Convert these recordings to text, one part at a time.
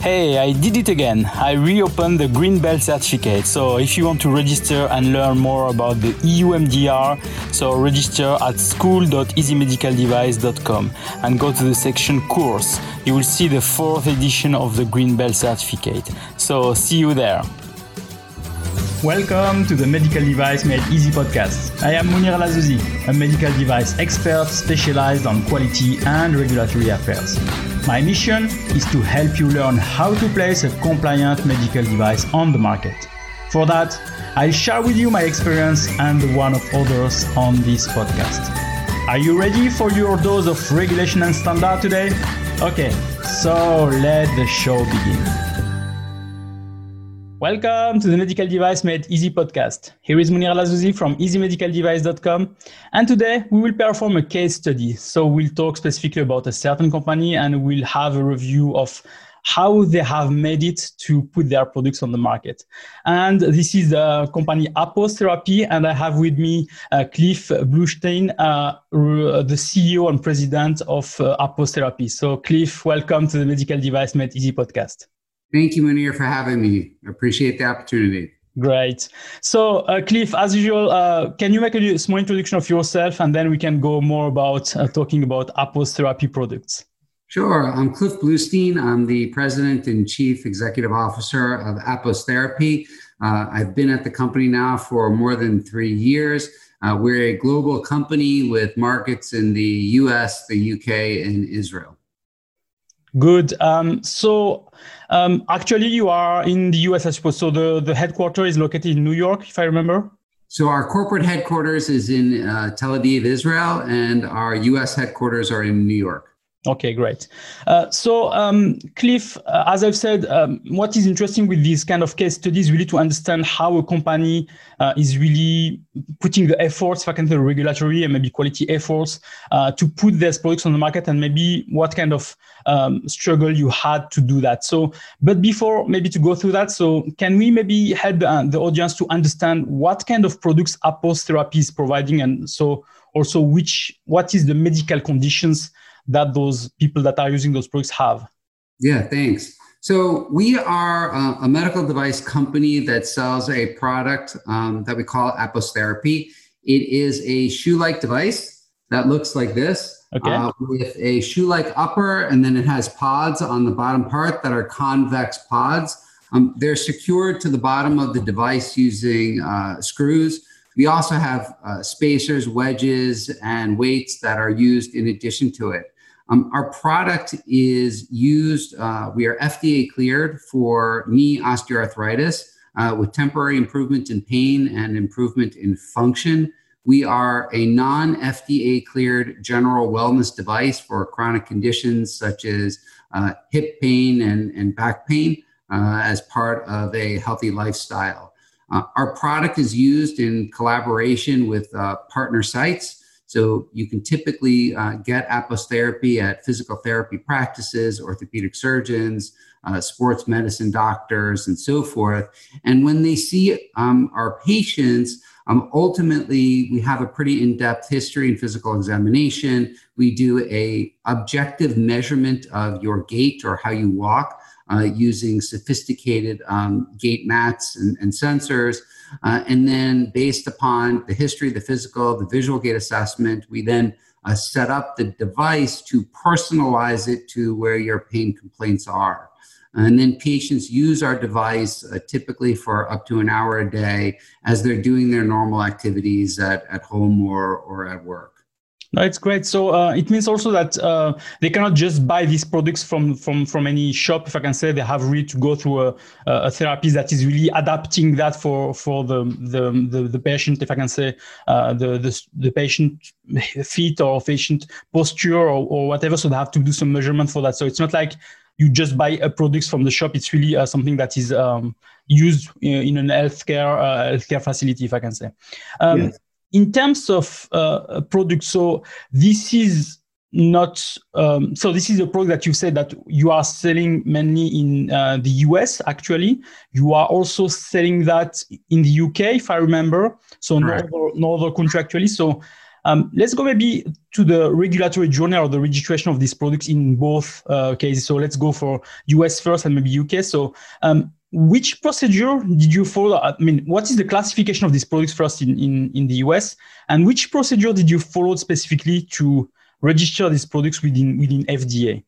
Hey, I did it again. I reopened the Green Belt certificate. So if you want to register and learn more about the EU MDR, so register at school.easymedicaldevice.com and go to the section course. You will see the fourth edition of the Green Belt certificate. So see you there. Welcome to the Medical Device Made Easy podcast. I am Monir El Azzouzi, a medical device expert specialized on quality and regulatory affairs. My mission is to help you learn how to place a compliant medical device on the market. For that, I'll share with you my experience and the one of others on this podcast. Are you ready for your dose of regulation and standard today? Okay, so let the show begin. Welcome to the Medical Device Made Easy podcast. Here is Monir El Azzouzi from easymedicaldevice.com. And today we will perform a case study. So we'll talk specifically about a certain company and we'll have a review of how they have made it to put their products on the market. And this is the company Apos Therapy. And I have with me uh, Cliff Bluestein, uh, the CEO and president of uh, Apos Therapy. So Cliff, welcome to the Medical Device Made Easy podcast. Thank you, Monir, for having me. I appreciate the opportunity. Great. So, uh, Cliff, as usual, uh, can you make a small introduction of yourself and then we can go more about uh, talking about Apos Therapy products? Sure. I'm Cliff Bluestein. I'm the president and chief executive officer of Apos Therapy. Uh, I've been at the company now for more than three years. Uh, we're a global company with markets in the US, the UK, and Israel. Good. Um, so um, actually, you are in the US, I suppose. So the, the headquarters is located in New York, if I remember. So our corporate headquarters is in uh, Tel Aviv, Israel, and our US headquarters are in New York. Okay, great. Uh, so, um, Cliff, uh, as I've said, um, what is interesting with these kind of case studies really to understand how a company uh, is really putting the efforts, say, regulatory and maybe quality efforts uh, to put their products on the market, and maybe what kind of um, struggle you had to do that. So, but before maybe to go through that, so can we maybe help uh, the audience to understand what kind of products Apos Therapy is providing, and so also which what is the medical conditions that those people that are using those products have? Yeah, thanks. So we are uh, a medical device company that sells a product um, that we call Apos Therapy. It is a shoe-like device that looks like this, okay. uh, with a shoe-like upper, and then it has pods on the bottom part that are convex pods. Um, they're secured to the bottom of the device using uh, screws. We also have uh, spacers, wedges, and weights that are used in addition to it. Um, our product is used, uh, we are FDA cleared for knee osteoarthritis uh, with temporary improvement in pain and improvement in function. We are a non FDA cleared general wellness device for chronic conditions such as uh, hip pain and, and back pain uh, as part of a healthy lifestyle. Uh, our product is used in collaboration with uh, partner sites. So you can typically uh, get Apos therapy at physical therapy practices, orthopedic surgeons, uh, sports medicine doctors, and so forth. And when they see um, our patients, um, ultimately, we have a pretty in-depth history and physical examination. We do a objective measurement of your gait or how you walk uh, using sophisticated um, gait mats and, and sensors. Uh, and then, based upon the history, the physical, the visual gait assessment, we then uh, set up the device to personalize it to where your pain complaints are. And then patients use our device uh, typically for up to an hour a day as they're doing their normal activities at, at home or, or at work. No, it's great. So uh, it means also that uh, they cannot just buy these products from from from any shop. If I can say, they have really to go through a, a therapy that is really adapting that for for the the the, the patient. If I can say, uh, the, the the patient feet or patient posture or, or whatever. So they have to do some measurement for that. So it's not like you just buy a product from the shop. It's really uh, something that is um, used in, in an healthcare uh, healthcare facility, if I can say. Um, yes in terms of uh, products, so this is not um, so this is a product that you said that you are selling mainly in uh, the US actually you are also selling that in the UK if I remember so no, other, no other country actually so Um, let's go maybe to the regulatory journey or the registration of these products in both uh, cases. So let's go for US first and maybe UK. So um, which procedure did you follow? I mean, what is the classification of these products first in, in, in the US? And which procedure did you follow specifically to register these products within, within FDA?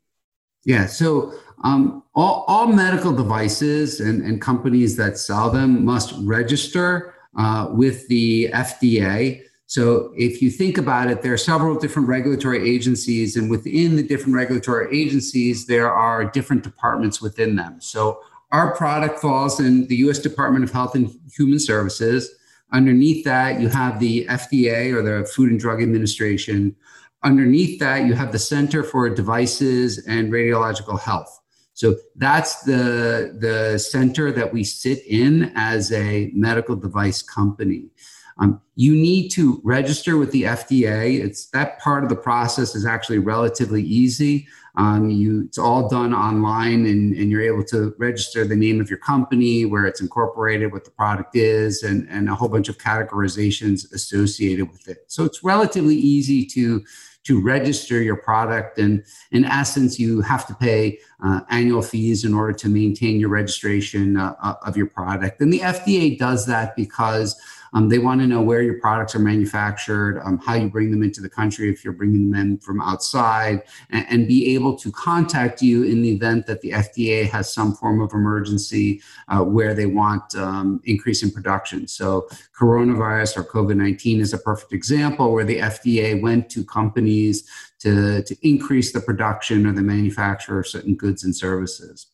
Yeah, so um, all, all medical devices and, and companies that sell them must register uh, with the FDA. So if you think about it, there are several different regulatory agencies, and within the different regulatory agencies, there are different departments within them. So our product falls in the US Department of Health and Human Services. Underneath that, you have the FDA or the Food and Drug Administration. Underneath that, you have the Center for Devices and Radiological Health. So that's the, the center that we sit in as a medical device company. Um, you need to register with the FDA. It's that part of the process is actually relatively easy. Um, you, it's all done online, and, and you're able to register the name of your company, where it's incorporated, what the product is, and, and a whole bunch of categorizations associated with it. So it's relatively easy to to register your product. And in essence, you have to pay uh, annual fees in order to maintain your registration uh, of your product. And the FDA does that because um, they want to know where your products are manufactured, um, how you bring them into the country if you're bringing them in from outside, and, and, be able to contact you in the event that the FDA has some form of emergency uh, where they want um, increase in production. So, coronavirus or COVID 19 is a perfect example where the FDA went to companies to, to increase the production or the manufacture of certain goods and services.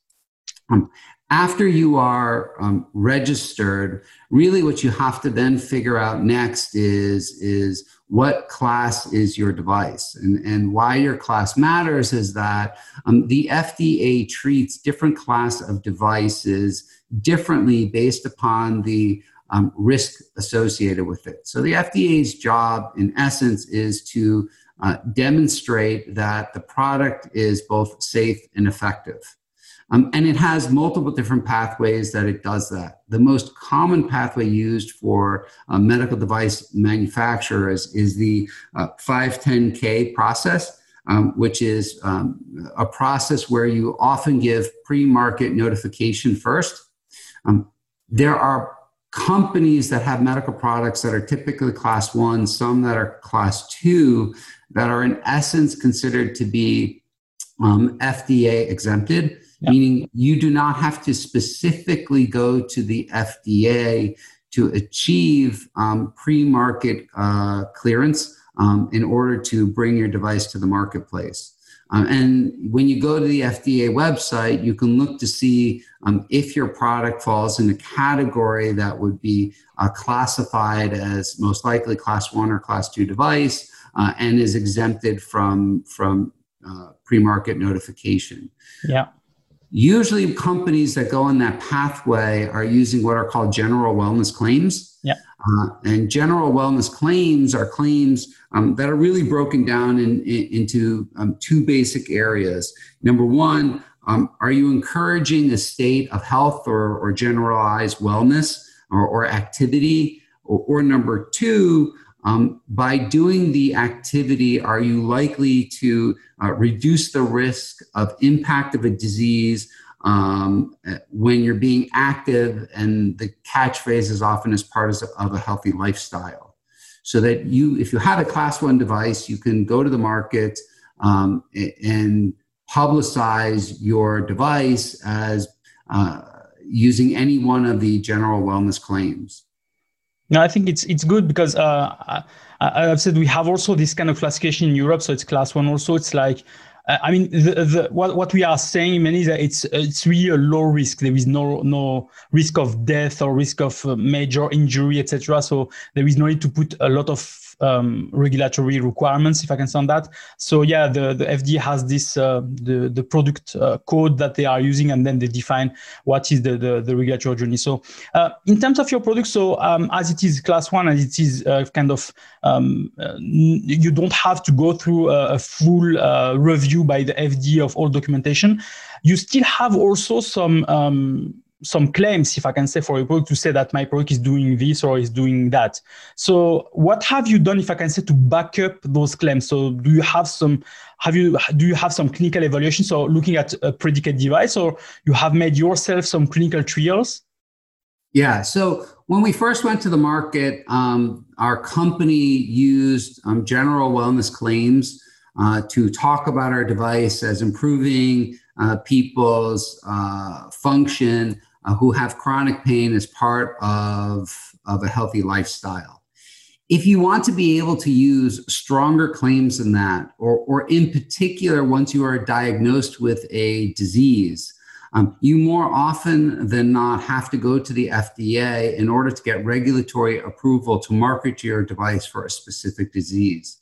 Um, after you are um, registered, really what you have to then figure out next is, is what class is your device. And, and why your class matters is that um, the FDA treats different class of devices differently based upon the um, risk associated with it. So the FDA's job, in essence, is to uh, demonstrate that the product is both safe and effective. Um, and it has multiple different pathways that it does that. The most common pathway used for medical device manufacturers is the uh, 510K process, um, which is um, a process where you often give pre market notification first. Um, there are companies that have medical products that are typically class one, some that are class two, that are in essence considered to be um, FDA exempted meaning you do not have to specifically go to the FDA to achieve um, pre market uh, clearance um, in order to bring your device to the marketplace. Um, and when you go to the FDA website, you can look to see um, if your product falls in a category that would be uh, classified as most likely class one or class two device uh, and is exempted from, from uh, pre market notification. Yeah. Usually, companies that go in that pathway are using what are called general wellness claims. Yeah. Uh, and general wellness claims are claims um, that are really broken down in, in, into um, two basic areas. Number one, um, are you encouraging a state of health or, or generalized wellness or, or activity? Or, or, number two, um, by doing the activity, are you likely to uh, reduce the risk of impact of a disease um, when you're being active? And the catchphrase is often as part of a healthy lifestyle. So that you, if you have a class one device, you can go to the market um, and publicize your device as uh, using any one of the general wellness claims. No, I think it's it's good because uh, I, have said we have also this kind of classification in Europe, so it's class one. Also, it's like uh, I mean, the, the, what, what we are saying mainly is that it's it's really a low risk. There is no no risk of death or risk of uh, major injury, etc. So there is no need to put a lot of um, regulatory requirements, if I can say that. So yeah, the, the FDA has this uh, the the product uh, code that they are using, and then they define what is the the, the regulatory journey. So uh, in terms of your product, so um, as it is class one, as it is uh, kind of um, uh, you don't have to go through a, a full uh, review by the FDA of all documentation. You still have also some um, some claims, if I can say, for a product to say that my product is doing this or is doing that. So, what have you done, if I can say, to back up those claims? So, do you have some? Have you do you have some clinical evaluations or looking at a predicate device, or you have made yourself some clinical trials? Yeah. So when we first went to the market, um, our company used um, general wellness claims uh, to talk about our device as improving uh, people's uh, function uh, who have chronic pain as part of, of a healthy lifestyle. If you want to be able to use stronger claims than that, or, or in particular, once you are diagnosed with a disease, um, you more often than not have to go to the FDA in order to get regulatory approval to market your device for a specific disease.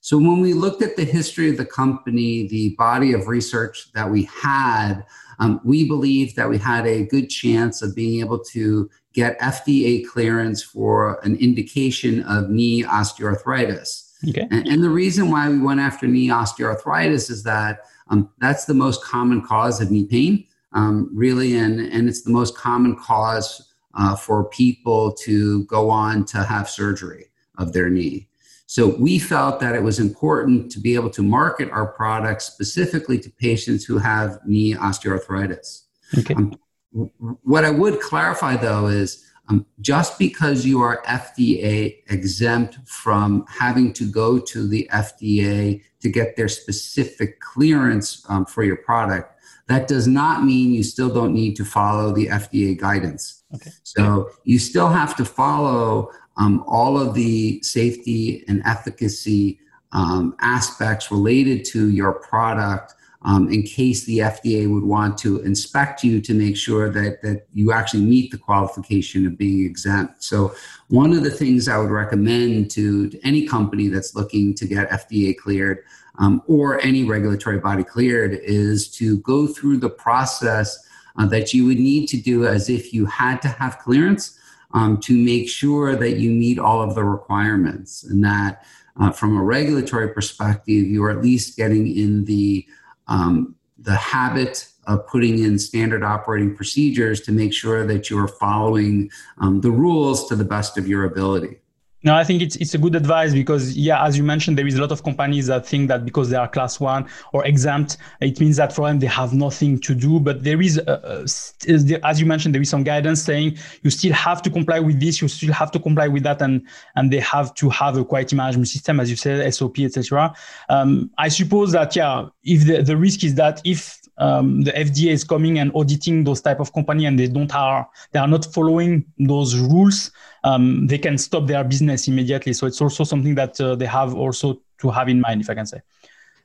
So when we looked at the history of the company, the body of research that we had, um, we believe that we had a good chance of being able to get FDA clearance for an indication of knee osteoarthritis. Okay. And, and the reason why we went after knee osteoarthritis is that um, that's the most common cause of knee pain, um, really, and, and it's the most common cause uh, for people to go on to have surgery of their knee. So we felt that it was important to be able to market our products specifically to patients who have knee osteoarthritis. Okay. Um, what I would clarify though is um, just because you are FDA exempt from having to go to the FDA to get their specific clearance um, for your product, that does not mean you still don't need to follow the FDA guidance. Okay. So you still have to follow um, all of the safety and efficacy um, aspects related to your product um, in case the FDA would want to inspect you to make sure that, that you actually meet the qualification of being exempt. So, one of the things I would recommend to, to any company that's looking to get FDA cleared um, or any regulatory body cleared is to go through the process uh, that you would need to do as if you had to have clearance um, to make sure that you meet all of the requirements and that uh, from a regulatory perspective, you are at least getting in the um, the habit of putting in standard operating procedures to make sure that you are following um, the rules to the best of your ability. No, I think it's it's a good advice because yeah, as you mentioned, there is a lot of companies that think that because they are class one or exempt, it means that for them they have nothing to do. But there is, a, a, as you mentioned, there is some guidance saying you still have to comply with this, you still have to comply with that, and and they have to have a quality management system, as you said, SOP, etc. Um, I suppose that yeah, if the, the risk is that if um, the FDA is coming and auditing those type of company and they don't are they are not following those rules, um, they can stop their business immediately. So it's also something that uh, they have also to have in mind, if I can say.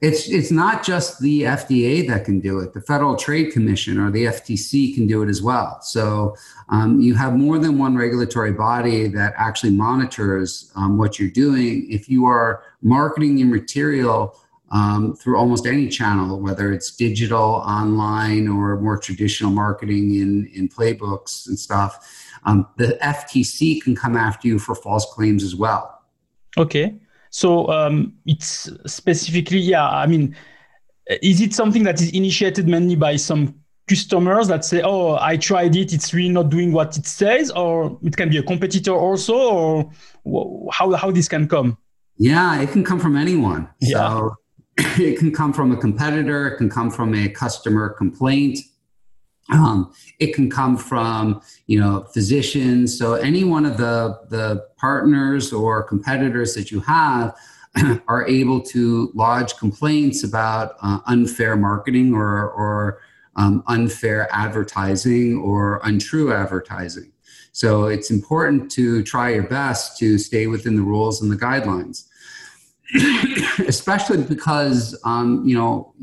It's it's not just the FDA that can do it. The Federal Trade Commission or the FTC can do it as well. So um, you have more than one regulatory body that actually monitors um, what you're doing. If you are marketing your material um, through almost any channel, whether it's digital, online, or more traditional marketing in, in playbooks and stuff. Um, the FTC can come after you for false claims as well. Okay. So um, it's specifically, yeah, I mean, is it something that is initiated mainly by some customers that say, oh, I tried it, it's really not doing what it says, or it can be a competitor also, or how, how this can come? Yeah, it can come from anyone. Yeah. So it can come from a competitor, it can come from a customer complaint. Um, it can come from you know physicians. So any one of the the partners or competitors that you have are able to lodge complaints about uh, unfair marketing or or um, unfair advertising or untrue advertising. So it's important to try your best to stay within the rules and the guidelines. especially because um, you know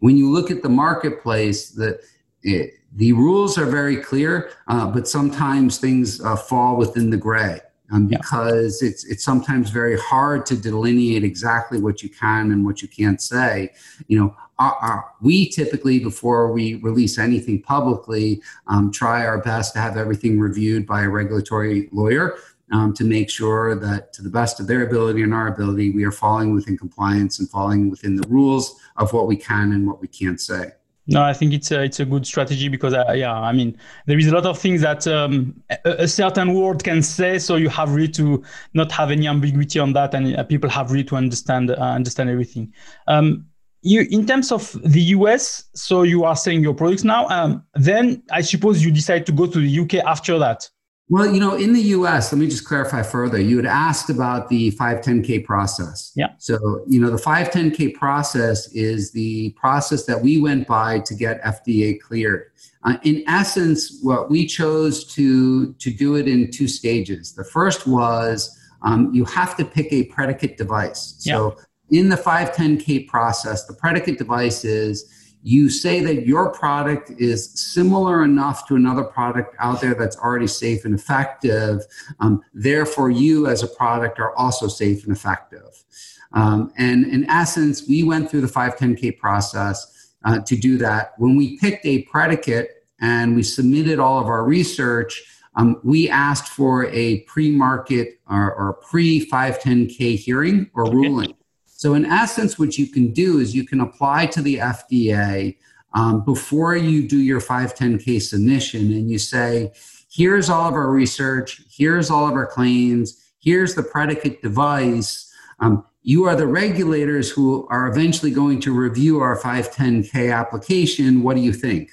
when you look at the marketplace, the it, the rules are very clear, uh, but sometimes things uh, fall within the gray. Um, because yeah. it's it's sometimes very hard to delineate exactly what you can and what you can't say. You know, our, our, we typically before we release anything publicly um, try our best to have everything reviewed by a regulatory lawyer um, to make sure that, to the best of their ability and our ability, we are falling within compliance and falling within the rules of what we can and what we can't say. No, I think it's a, it's a good strategy because uh, yeah, I mean there is a lot of things that um, a, a, certain word can say, so you have really to not have any ambiguity on that, and uh, people have really to understand uh, understand everything. Um, you, in terms of the US, so you are selling your products now. Um, then I suppose you decide to go to the UK after that. Well, you know, in the US, let me just clarify further. You had asked about the 510K process. Yeah. So, you know, the 510K process is the process that we went by to get FDA cleared. Uh, in essence, what we chose to, to do it in two stages. The first was um, you have to pick a predicate device. So, yeah. in the 510K process, the predicate device is you say that your product is similar enough to another product out there that's already safe and effective. Um, therefore, you as a product are also safe and effective. Um, and in essence, we went through the 510K process uh, to do that. When we picked a predicate and we submitted all of our research, um, we asked for a pre market or, or pre 510K hearing or okay. ruling. So, in essence, what you can do is you can apply to the FDA um, before you do your 510K submission and you say, here's all of our research, here's all of our claims, here's the predicate device. Um, you are the regulators who are eventually going to review our 510K application. What do you think?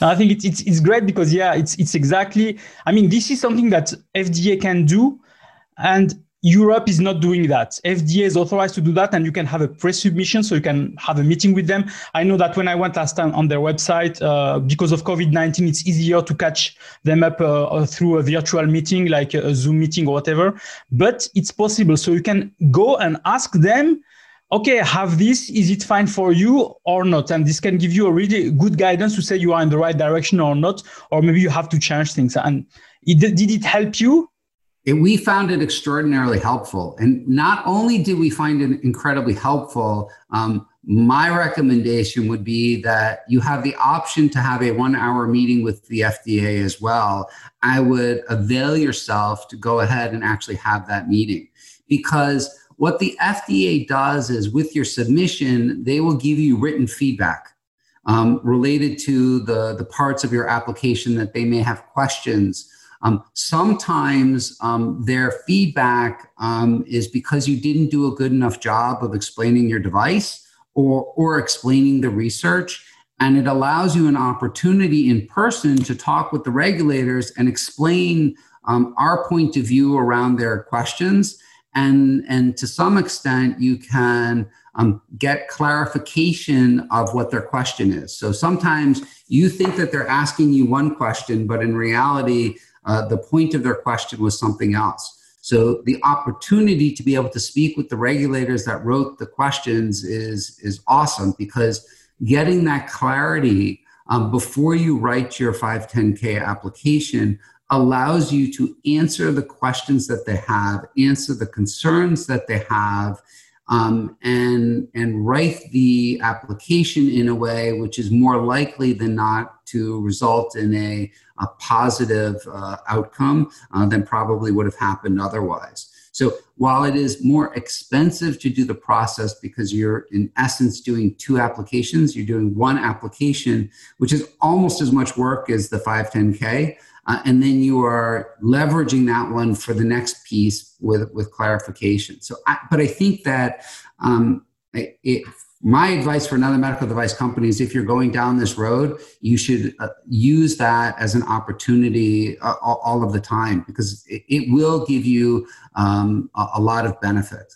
I think it's, it's, it's great because, yeah, it's, it's exactly, I mean, this is something that FDA can do. And Europe is not doing that. FDA is authorized to do that, and you can have a pre-submission, so you can have a meeting with them. I know that when I went last time on their website, uh, because of COVID-19, it's easier to catch them up uh, uh, through a virtual meeting, like a Zoom meeting or whatever. But it's possible, so you can go and ask them. Okay, have this. Is it fine for you or not? And this can give you a really good guidance to say you are in the right direction or not, or maybe you have to change things. And it, did it help you? It, we found it extraordinarily helpful. And not only did we find it incredibly helpful, um, my recommendation would be that you have the option to have a one hour meeting with the FDA as well. I would avail yourself to go ahead and actually have that meeting because what the FDA does is with your submission, they will give you written feedback. Um, related to the, the parts of your application that they may have questions um, sometimes um, their feedback um, is because you didn't do a good enough job of explaining your device or, or explaining the research. And it allows you an opportunity in person to talk with the regulators and explain um, our point of view around their questions. And, and to some extent, you can um, get clarification of what their question is. So sometimes you think that they're asking you one question, but in reality, uh, the point of their question was something else. So the opportunity to be able to speak with the regulators that wrote the questions is is awesome because getting that clarity um, before you write your 510k application allows you to answer the questions that they have, answer the concerns that they have, um, and and write the application in a way which is more likely than not to result in a, a positive uh, outcome uh, than probably would have happened otherwise. So while it is more expensive to do the process because you're in essence doing two applications, you're doing one application, which is almost as much work as the 510K. Uh, and then you are leveraging that one for the next piece with with clarification. So, I, but I think that um, it, my advice for another medical device company is if you're going down this road, you should uh, use that as an opportunity uh, all of the time because it, it will give you um, a, a, lot of benefit.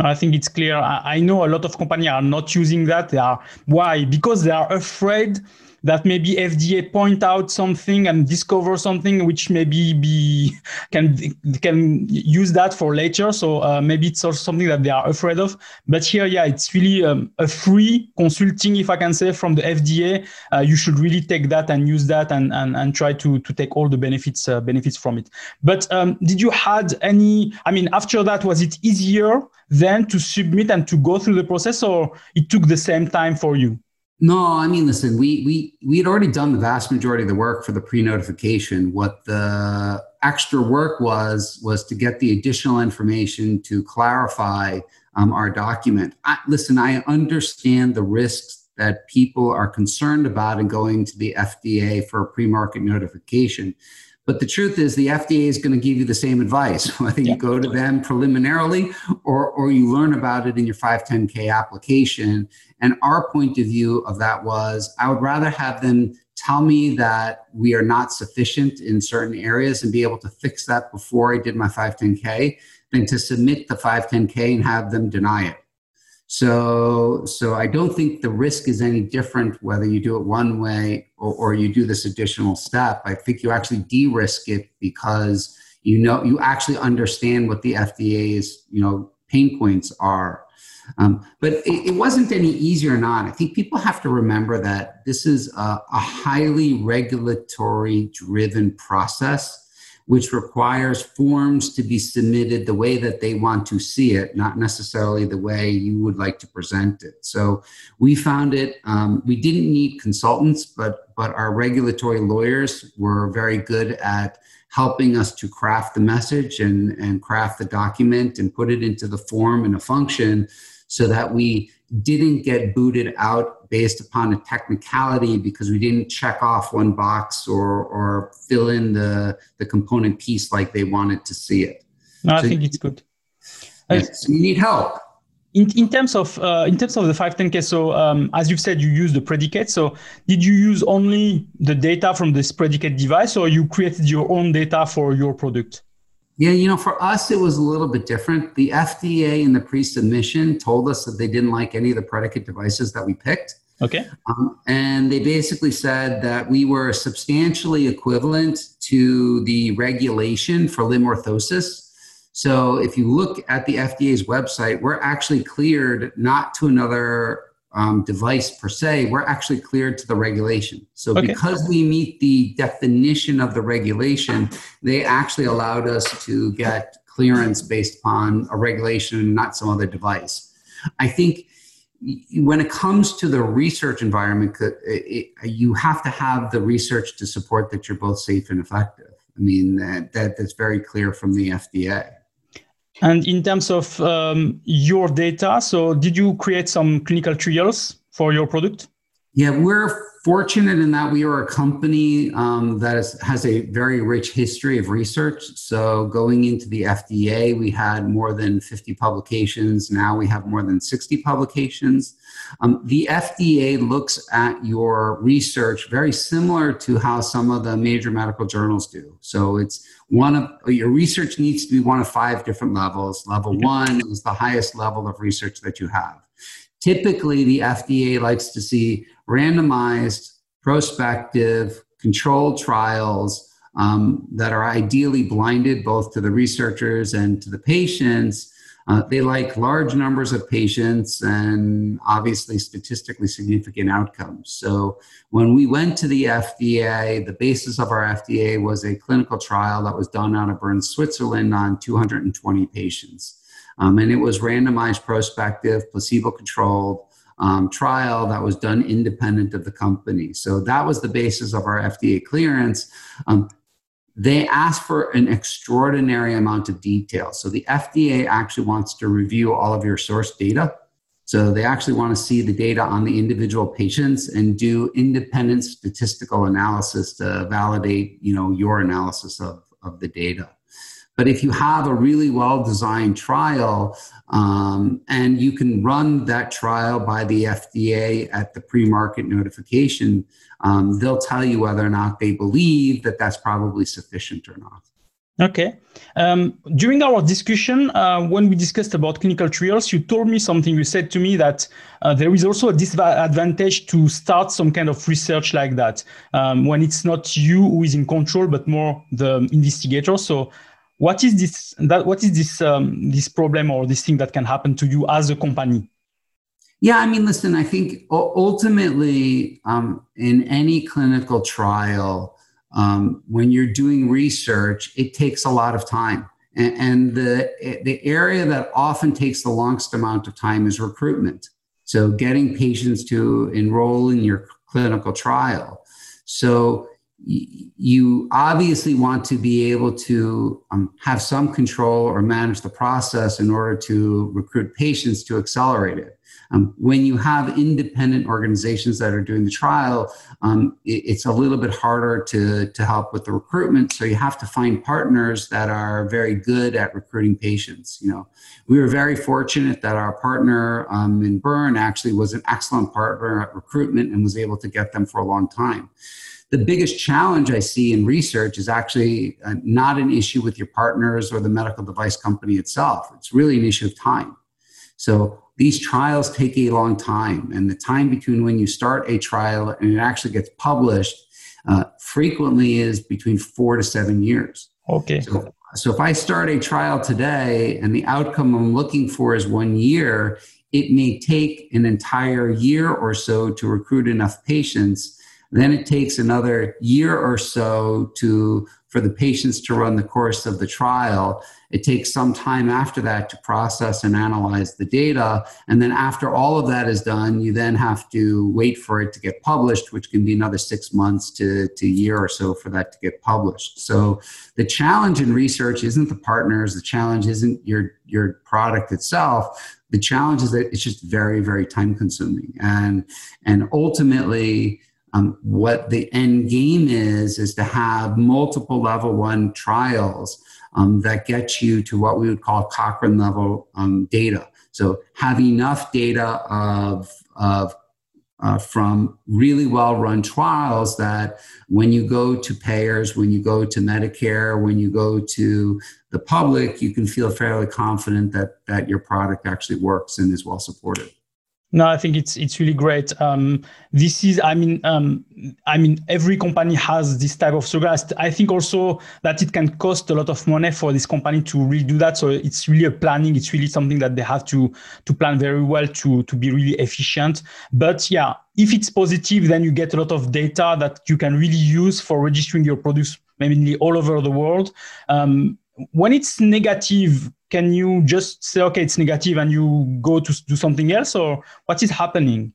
I think it's clear. I, I know a lot of companies are not using that. They are why because they are afraid that maybe FDA point out something and discover something which maybe be can can use that for later. So uh, maybe it's also something that they are afraid of. But here, yeah, it's really um, a free consulting, if I can say, from the FDA. Uh, you should really take that and use that and and, and try to to take all the benefits uh, benefits from it. But um, did you had any? I mean, after that, was it easier then to submit and to go through the process, or it took the same time for you? No, I mean, listen, we we we had already done the vast majority of the work for the pre-notification. What the extra work was was to get the additional information to clarify um, our document. I, listen, I understand the risks that people are concerned about and going to the FDA for a pre-market notification. But the truth is, the FDA is going to give you the same advice, whether you go to them preliminarily or, or you learn about it in your 510K application. And our point of view of that was I would rather have them tell me that we are not sufficient in certain areas and be able to fix that before I did my 510K than to submit the 510K and have them deny it. So, so I don't think the risk is any different whether you do it one way or, or you do this additional step. I think you actually de-risk it because you know you actually understand what the FDA's you know pain points are. Um, but it, it, wasn't any easier not. I think people have to remember that this is a, a highly regulatory driven process which requires forms to be submitted the way that they want to see it, not necessarily the way you would like to present it. So we found it, um, we didn't need consultants, but, but our regulatory lawyers were very good at helping us to craft the message and, and craft the document and put it into the form and a function so that we didn't get booted out based upon a technicality because we didn't check off one box or or fill in the the component piece like they wanted to see it. No, so I think it's good. Yes, so you need help. In, in terms of uh, in terms of the 510k, so um, as you've said, you use the predicate. So did you use only the data from this predicate device, or you created your own data for your product? Yeah, you know, for us, it was a little bit different. The FDA in the pre submission told us that they didn't like any of the predicate devices that we picked. Okay. Um, and they basically said that we were substantially equivalent to the regulation for limb orthosis. So if you look at the FDA's website, we're actually cleared not to another um, device per se, we're actually cleared to the regulation. So okay. because we meet the definition of the regulation, they actually allowed us to get clearance based upon a regulation, not some other device. I think when it comes to the research environment, it, it, you have to have the research to support that you're both safe and effective. I mean, that, that that's very clear from the FDA. And in terms of um, your data, so did you create some clinical trials for your product? Yeah, we're fortunate in that we are a company um, that is, has a very rich history of research. So, going into the FDA, we had more than 50 publications. Now we have more than 60 publications. Um, the FDA looks at your research very similar to how some of the major medical journals do. So, it's one of your research needs to be one of five different levels. Level one is the highest level of research that you have. Typically, the FDA likes to see randomized, prospective, controlled trials um, that are ideally blinded both to the researchers and to the patients. Uh, they like large numbers of patients and obviously statistically significant outcomes. So, when we went to the FDA, the basis of our FDA was a clinical trial that was done out of Bern, Switzerland on 220 patients. Um, and it was randomized, prospective, placebo controlled um, trial that was done independent of the company. So that was the basis of our FDA clearance. Um, they asked for an extraordinary amount of detail. So the FDA actually wants to review all of your source data. So they actually want to see the data on the individual patients and do independent statistical analysis to validate, you know, your analysis of, of the data. But if you have a really well designed trial um, and you can run that trial by the FDA at the pre market notification, um, they'll tell you whether or not they believe that that's probably sufficient or not. Okay. Um, during our discussion, uh, when we discussed about clinical trials, you told me something. You said to me that uh, there is also a disadvantage to start some kind of research like that um, when it's not you who is in control, but more the investigator. So what is this that what is this um, this problem or this thing that can happen to you as a company? Yeah i mean listen i think ultimately um, in any clinical trial um, when you're doing research it takes a lot of time. And, and the the area that often takes the longest amount of time is recruitment. So getting patients to enroll in your clinical trial. So you obviously want to be able to um, have some control or manage the process in order to recruit patients to accelerate it. Um, when you have independent organizations that are doing the trial, um, it, it's a little bit harder to, to help with the recruitment. So you have to find partners that are very good at recruiting patients. You know, we were very fortunate that our partner um, in Bern actually was an excellent partner at recruitment and was able to get them for a long time. The biggest challenge I see in research is actually uh, not an issue with your partners or the medical device company itself. It's really an issue of time. So these trials take a long time, and the time between when you start a trial and it actually gets published uh, frequently is between four to seven years. Okay. So, so if I start a trial today and the outcome I'm looking for is one year, it may take an entire year or so to recruit enough patients. Then it takes another year or so to for the patients to run the course of the trial. It takes some time after that to process and analyze the data. And then after all of that is done, you then have to wait for it to get published, which can be another six months to, to a year or so for that to get published. So the challenge in research isn't the partners, the challenge isn't your, your product itself. The challenge is that it's just very, very time consuming. And, and ultimately, um, what the end game is is to have multiple level one trials um, that get you to what we would call Cochrane level um, data. So have enough data of, of uh, from really well run trials that when you go to payers, when you go to Medicare, when you go to the public, you can feel fairly confident that, that your product actually works and is well supported. No, I think it's it's really great. Um, this is, I mean, um, I mean, every company has this type of struggle. I think also that it can cost a lot of money for this company to really do that. So it's really a planning. It's really something that they have to to plan very well to to be really efficient. But yeah, if it's positive, then you get a lot of data that you can really use for registering your products mainly all over the world. Um, when it's negative, can you just say, okay, it's negative and you go to do something else or what is happening?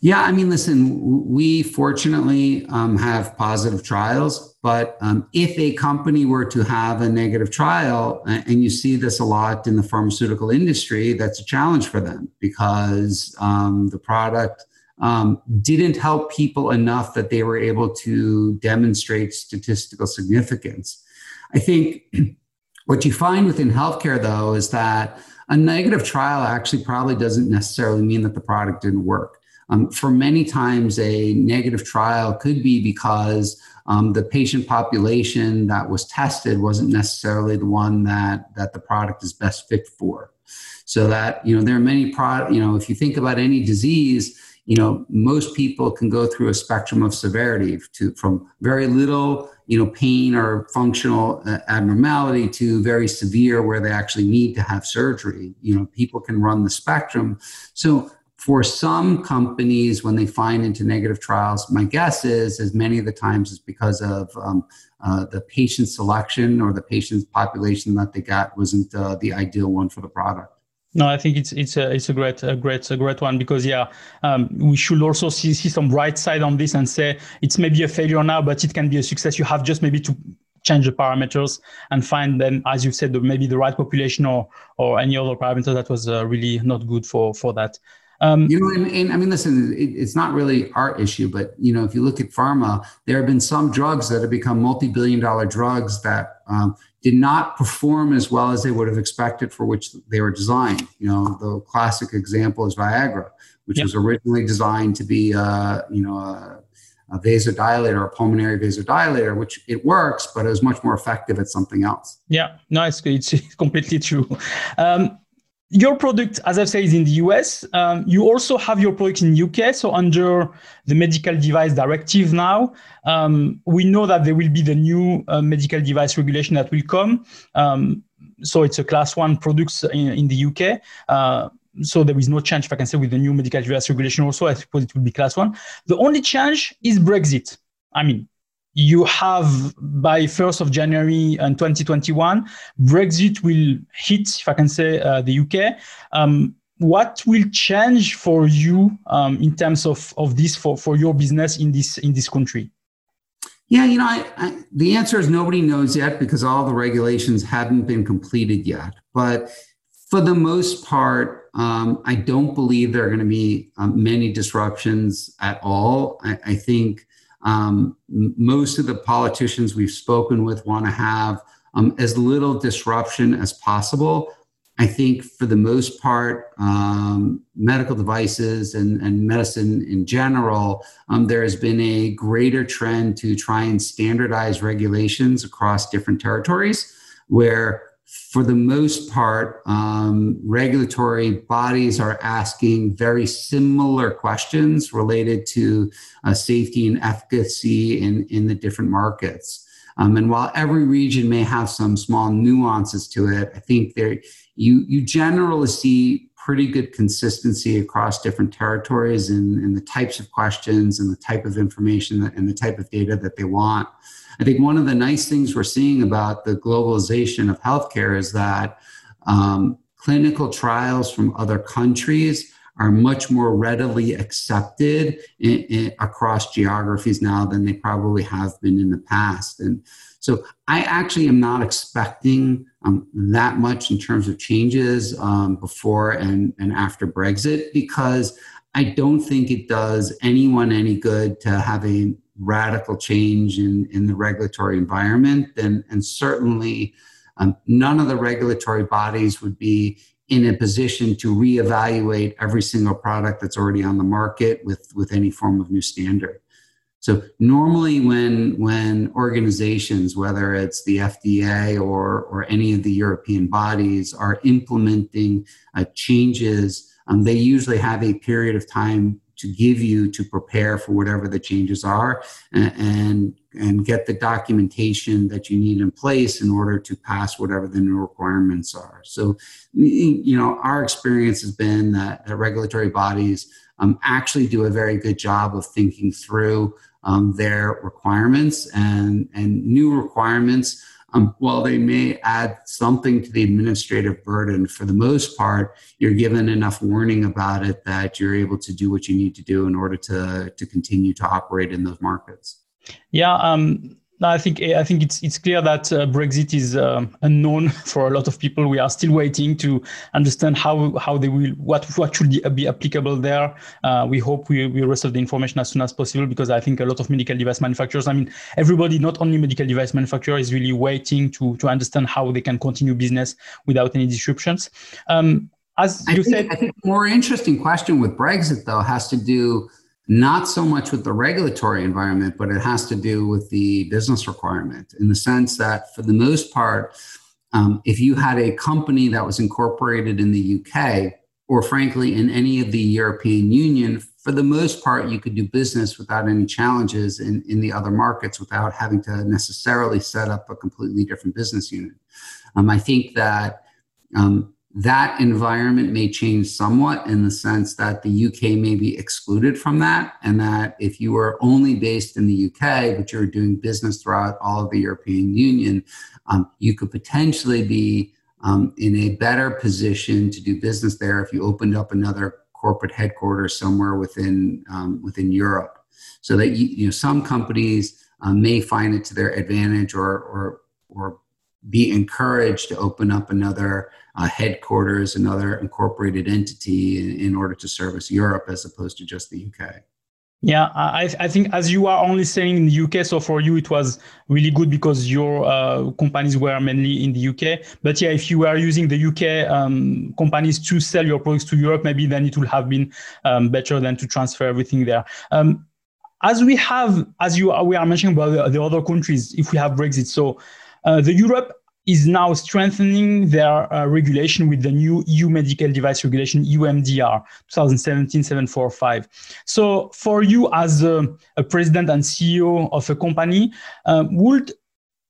Yeah, I mean, listen, we fortunately um, have positive trials, but um, if a company were to have a negative trial, and you see this a lot in the pharmaceutical industry, that's a challenge for them because um, the product um, didn't help people enough that they were able to demonstrate statistical significance. I think what you find within healthcare, though, is that a negative trial actually probably doesn't necessarily mean that the product didn't work. Um, for many times, a negative trial could be because um, the patient population that was tested wasn't necessarily the one that that the product is best fit for. So that you know there are many product. You know, if you think about any disease, you know most people can go through a spectrum of severity to from very little you know pain or functional uh, abnormality to very severe where they actually need to have surgery. You know people can run the spectrum. So for some companies when they find into negative trials my guess is as many of the times is because of um, uh, the patient selection or the patient population that they got wasn't uh, the ideal one for the product no, I think it's it's a it's a great a great a great one because yeah, um, we should also see see some bright side on this and say it's maybe a failure now, but it can be a success. You have just maybe to change the parameters and find then, as you said, maybe the right population or or any other parameter that was uh, really not good for for that. Um, you know, and, and, I mean, listen, it, it's not really our issue, but you know, if you look at pharma, there have been some drugs that have become multi-billion-dollar drugs that um, did not perform as well as they would have expected for which they were designed. You know, the classic example is Viagra, which yep. was originally designed to be, uh, you know, a, a vasodilator, a pulmonary vasodilator, which it works, but it was much more effective at something else. Yeah, no, it's, it's completely true. Um, your product, as I say, is in the US. Um, you also have your product in UK. So under the medical device directive now, um, we know that there will be the new uh, medical device regulation that will come. Um, so it's a class one products in, in the UK. Uh, so there is no change, if I can say, with the new medical device regulation. Also, I suppose it will be class one. The only change is Brexit. I mean, you have by 1st of January in 2021, Brexit will hit, if I can say, uh, the UK. Um, what will change for you um, in terms of, of this for, for your business in this in this country? Yeah, you know, I, I, the answer is nobody knows yet because all the regulations haven't been completed yet. But for the most part, um, I don't believe there are going to be um, many disruptions at all. I, I think um, most of the politicians we've spoken with want to have um, as little disruption as possible. I think for the most part, um, medical devices and, and, medicine in general, um, there has been a greater trend to try and standardize regulations across different territories where for the most part, um, regulatory bodies are asking very similar questions related to uh, safety and efficacy in, in the different markets. Um, and while every region may have some small nuances to it, I think there you you generally see pretty good consistency across different territories in, in the types of questions and the type of information and the type of data that they want. I think one of the nice things we're seeing about the globalization of healthcare is that um, clinical trials from other countries are much more readily accepted in, in, across geographies now than they probably have been in the past. And so I actually am not expecting um, that much in terms of changes um, before and, and after Brexit because I don't think it does anyone any good to have a radical change in, in the regulatory environment. And, and certainly, um, none of the regulatory bodies would be in a position to reevaluate every single product that's already on the market with, with any form of new standard. So normally when when organizations, whether it's the FDA or, or any of the European bodies, are implementing uh, changes, um, they usually have a period of time to give you to prepare for whatever the changes are and, and, get the documentation that you need in place in order to pass whatever the new requirements are. So, you know, our experience has been that, that regulatory bodies um, actually do a very good job of thinking through um, their requirements and, and new requirements um, while they may add something to the administrative burden, for the most part, you're given enough warning about it that you're able to do what you need to do in order to, to continue to operate in those markets. Yeah, um, I think I think it's it's clear that uh, Brexit is um, unknown for a lot of people. We are still waiting to understand how how they will what what should be applicable there. Uh, we hope we we receive the information as soon as possible because I think a lot of medical device manufacturers. I mean, everybody, not only medical device manufacturer, is really waiting to to understand how they can continue business without any disruptions. Um, as you think, said, I think more interesting question with Brexit though has to do not so much with the regulatory environment, but it has to do with the business requirement in the sense that, for the most part, um, if you had a company that was incorporated in the UK or, frankly, in any of the European Union, for the most part, you could do business without any challenges in, in the other markets without having to necessarily set up a completely different business unit. Um, I think that um, that environment may change somewhat in the sense that the UK may be excluded from that, and that if you are only based in the UK, but you're doing business throughout all of the European Union, um, you could potentially be um, in a better position to do business there if you opened up another corporate headquarters somewhere within um, within Europe. So that you, you know some companies um, may find it to their advantage or or or be encouraged to open up another uh, headquarters, another incorporated entity in, in, order to service Europe as opposed to just the UK. Yeah, I, I think as you are only selling in the UK, so for you it was really good because your uh, companies were mainly in the UK. But yeah, if you were using the UK um, companies to sell your products to Europe, maybe then it would have been um, better than to transfer everything there. Um, as we have, as you are, we are mentioning about the, the other countries, if we have Brexit, so uh, the Europe is now strengthening their uh, regulation with the new EU medical device regulation, EU MDR 2017-745. So for you as a, a, president and CEO of a company, uh, would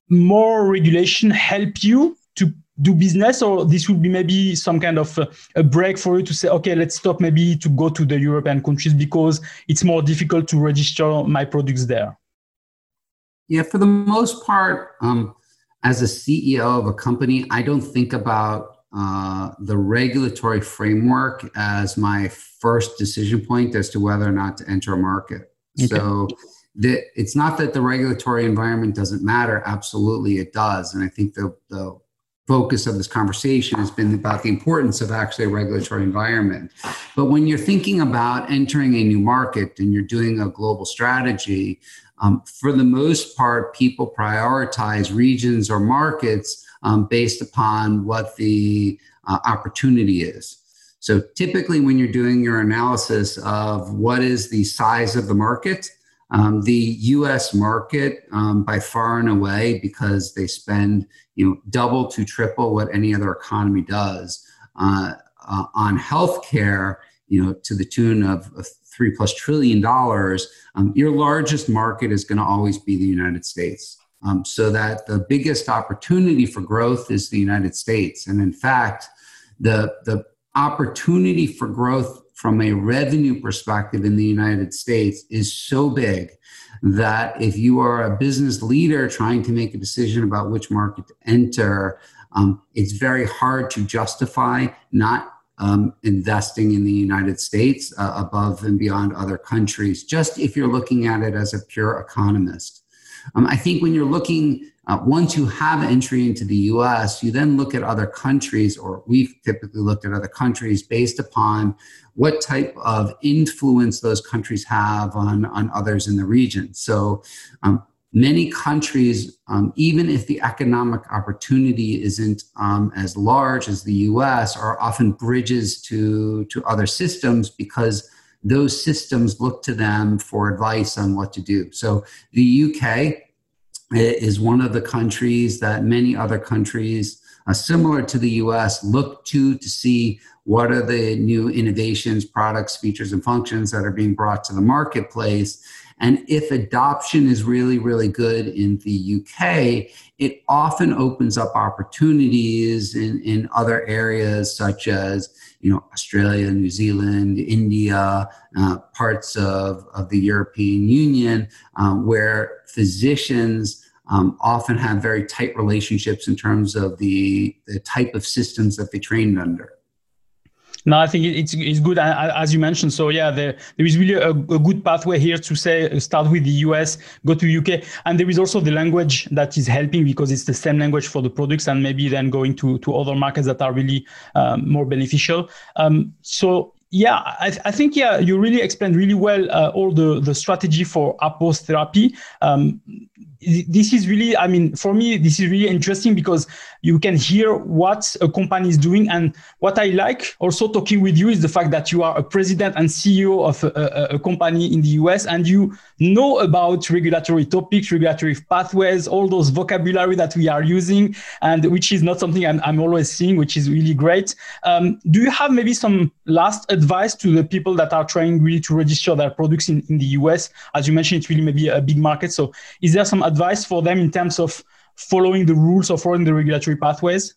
more regulation help you to do business or this would be maybe some kind of a, a, break for you to say okay let's stop maybe to go to the european countries because it's more difficult to register my products there yeah for the most part um, as a CEO of a company, I don't think about uh, the regulatory framework as my first decision point as to whether or not to enter a market. Okay. So that it's not that the regulatory environment doesn't matter. Absolutely, it does. And I think the, the focus of this conversation has been about the importance of actually a regulatory environment. But when you're thinking about entering a new market and you're doing a global strategy, um, for the most part, people prioritize regions or markets um, based upon what the uh, opportunity is. So typically, when you're doing your analysis of what is the size of the market, um, the U.S. market, um, by far and away, because they spend you know double to triple what any other economy does uh, uh, on healthcare, you know, to the tune of, three plus trillion dollars. Um, your largest market is going to always be the United States. Um, so that the biggest opportunity for growth is the United States, and in fact, the the opportunity for growth from a revenue perspective in the United States is so big that if you are a business leader trying to make a decision about which market to enter, um, it's very hard to justify not um, investing in the United States uh, above and beyond other countries, just if you're looking at it as a pure economist. Um, I think when you're looking uh, once you have entry into the US, you then look at other countries, or we've typically looked at other countries based upon what type of influence those countries have on, on others in the region. So, um, many countries, um, even if the economic opportunity isn't um, as large as the US, are often bridges to, to other systems because those systems look to them for advice on what to do. So, the UK is one of the countries that many other countries uh, similar to the US look to to see what are the new innovations, products, features, and functions that are being brought to the marketplace. And if adoption is really, really good in the UK, it often opens up opportunities in, in other areas such as you know, Australia, New Zealand, India, uh, parts of, of the European Union, um, where physicians um, often have very tight relationships in terms of the, the type of systems that they trained under. No, I think it's it's good as you mentioned. So yeah, there there is really a, a, good pathway here to say start with the US, go to UK, and there is also the language that is helping because it's the same language for the products, and maybe then going to to other markets that are really um, more beneficial. Um, so yeah, I, I, think yeah, you really explained really well uh, all the the strategy for apos therapy. Um, this is really i mean for me this is really interesting because you can hear what a company is doing. And what i like also talking with you is the fact that you are a president and ceo of a, a, a company in the us and you know about regulatory topics regulatory pathways all those vocabulary that we are using and which is not something i'm, I'm always seeing which is really great. Um, do you have maybe some last advice to the people that are trying really to register their products in, in the us as you mentioned it's really maybe a big market. So is there some advice for them in terms of following the rules or following the regulatory pathways?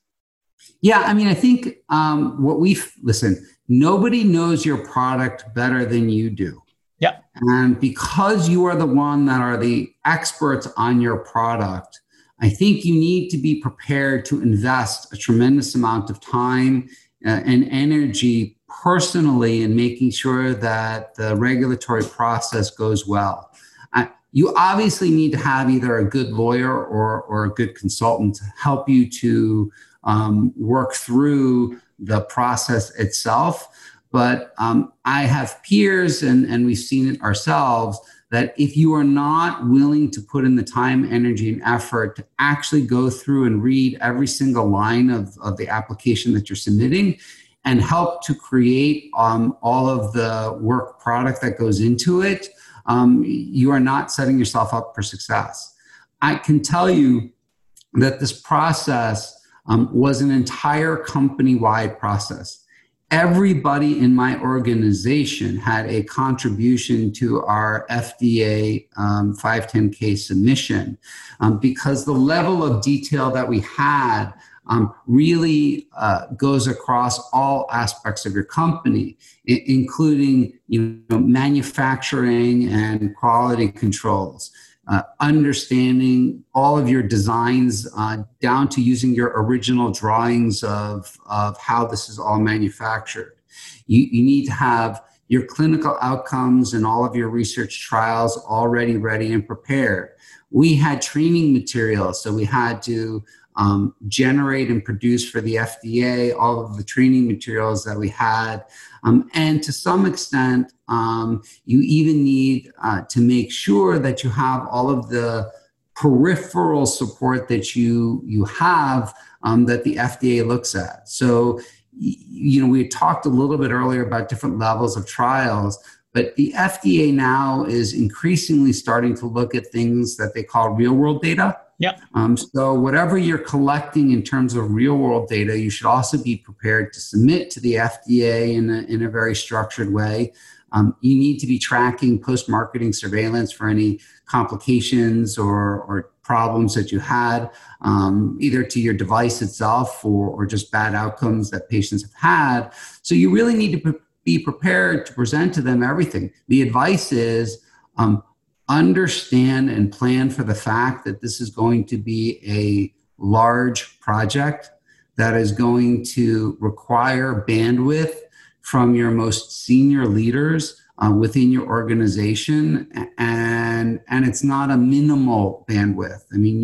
Yeah, I mean, I think um, what we listen, nobody knows your product better than you do. Yeah. And because you are the one that are the experts on your product, I think you need to be prepared to invest a tremendous amount of time uh, and energy personally in making sure that the regulatory process goes well you obviously need to have either a good lawyer or, or a good consultant to help you to um, work through the process itself. But um, I have peers, and, and we've seen it ourselves, that if you are not willing to put in the time, energy, and effort to actually go through and read every single line of, of the application that you're submitting and help to create um, all of the work product that goes into it, um, you are not setting yourself up for success. I can tell you that this process um, was an entire company wide process. Everybody in my organization had a contribution to our FDA um, 510K submission um, because the level of detail that we had um, really uh, goes across all aspects of your company, I- including you know, manufacturing and quality controls. Uh, understanding all of your designs uh, down to using your original drawings of, of how this is all manufactured. You, you need to have your clinical outcomes and all of your research trials already ready and prepared. We had training materials, so we had to um, generate and produce for the FDA all of the training materials that we had. Um, and to some extent, um, you even need uh, to make sure that you have all of the peripheral support that you you have um, that the FDA looks at. So, you know, we talked a little bit earlier about different levels of trials, but the FDA now is increasingly starting to look at things that they call real world data. Yeah. Um, so, whatever you're collecting in terms of real world data, you should also be prepared to submit to the FDA in a, in a very structured way. Um, you need to be tracking post marketing surveillance for any complications or, or problems that you had, um, either to your device itself or, or just bad outcomes that patients have had. So you really need to pre- be prepared to present to them everything. The advice is um, understand and plan for the fact that this is going to be a large project that is going to require bandwidth from your most senior leaders uh, within your organization and and it's not a minimal bandwidth. I mean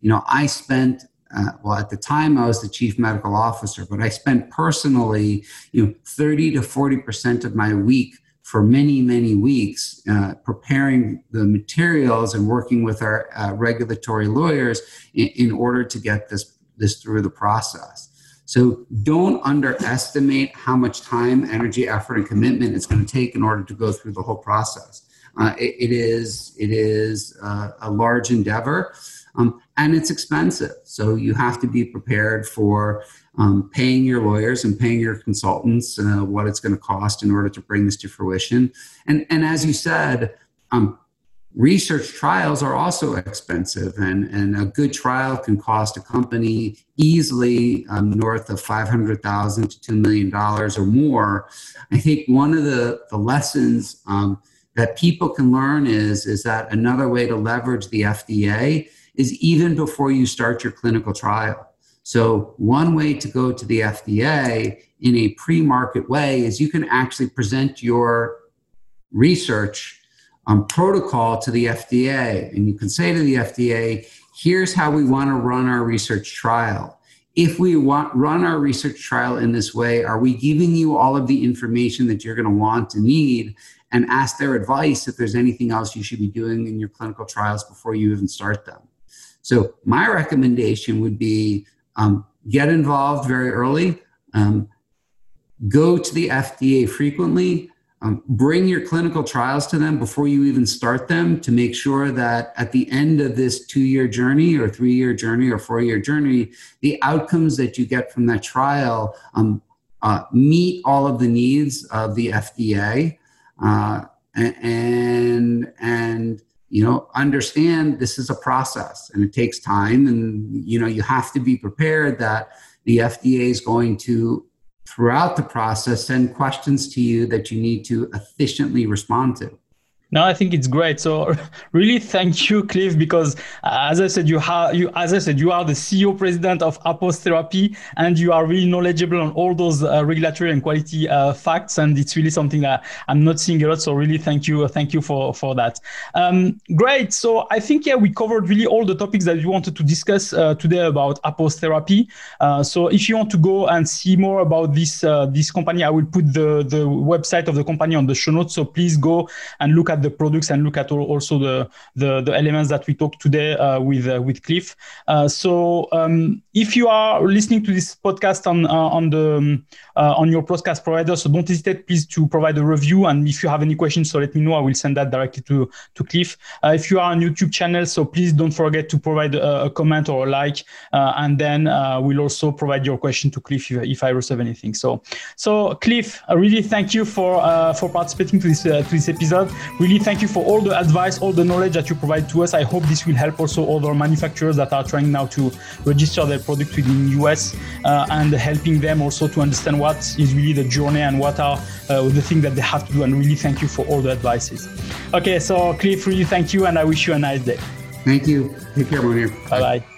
you, know i spent uh, well at the time i was the chief medical officer but i spent personally you know 30 to 40 percent of my week for many many weeks uh, preparing the materials and working with our uh, regulatory lawyers in, in order to get this this through the process so don't underestimate how much time, energy, effort, and commitment it's going to take in order to go through the whole process. Uh, it, it is it is uh, a large endeavor, um, and it's expensive. So you have to be prepared for um, paying your lawyers and paying your consultants uh, what it's going to cost in order to bring this to fruition. And and as you said, um, research trials are also expensive and, and a good trial can cost a company easily um, north of 500000 to $2 million or more i think one of the, the lessons um, that people can learn is, is that another way to leverage the fda is even before you start your clinical trial so one way to go to the fda in a pre-market way is you can actually present your research um, protocol to the FDA. And you can say to the FDA, here's how we want to run our research trial. If we want, run our research trial in this way, are we giving you all of the information that you're going to want to need? And ask their advice if there's anything else you should be doing in your clinical trials before you even start them. So, my recommendation would be um, get involved very early, um, go to the FDA frequently, um, bring your clinical trials to them before you even start them to make sure that at the end of this two year journey or three year journey or four year journey, the outcomes that you get from that trial um, uh, meet all of the needs of the FDA. Uh, and, and, you know, understand this is a process and it takes time. And, you know, you have to be prepared that the FDA is going to throughout the process send questions to you that you need to efficiently respond to. No, I think it's great. So really thank you, Cliff, because uh, as I said, you have you as I said, you are the CEO president of Apos Therapy, and you are really knowledgeable on all those uh, regulatory and quality uh, facts, and it's really something that I'm not seeing a lot. So really thank you, thank you for for that. Um, great. So I think yeah, we covered really all the topics that you wanted to discuss uh, today about Apos Therapy. Uh, so if you want to go and see more about this uh, this company, I will put the the website of the company on the show notes. So please go and look at at the products and look at also the the, the elements that we talked today uh, with uh, with Cliff. Uh, so um, if you are listening to this podcast on on the um, on your podcast provider, so don't hesitate, please, to provide a review. And if you have any questions, so let me know. I will send that directly to to Cliff. if you are on YouTube channel, so please don't forget to provide a, a comment or a like, and then we'll also provide your question to Cliff if, if I receive anything. So so Cliff, I really thank you for for participating to this to this episode. We really thank you for all the advice, all the knowledge that you provide to us. I hope this will help also other manufacturers that are trying now to register their product within the US uh, and helping them also to understand what is really the journey and what are uh, the things that they have to do. And really thank you for all the advices. Okay, so Cliff, really thank you, and I wish you a nice day. Thank you. Take care, Monir. Bye bye.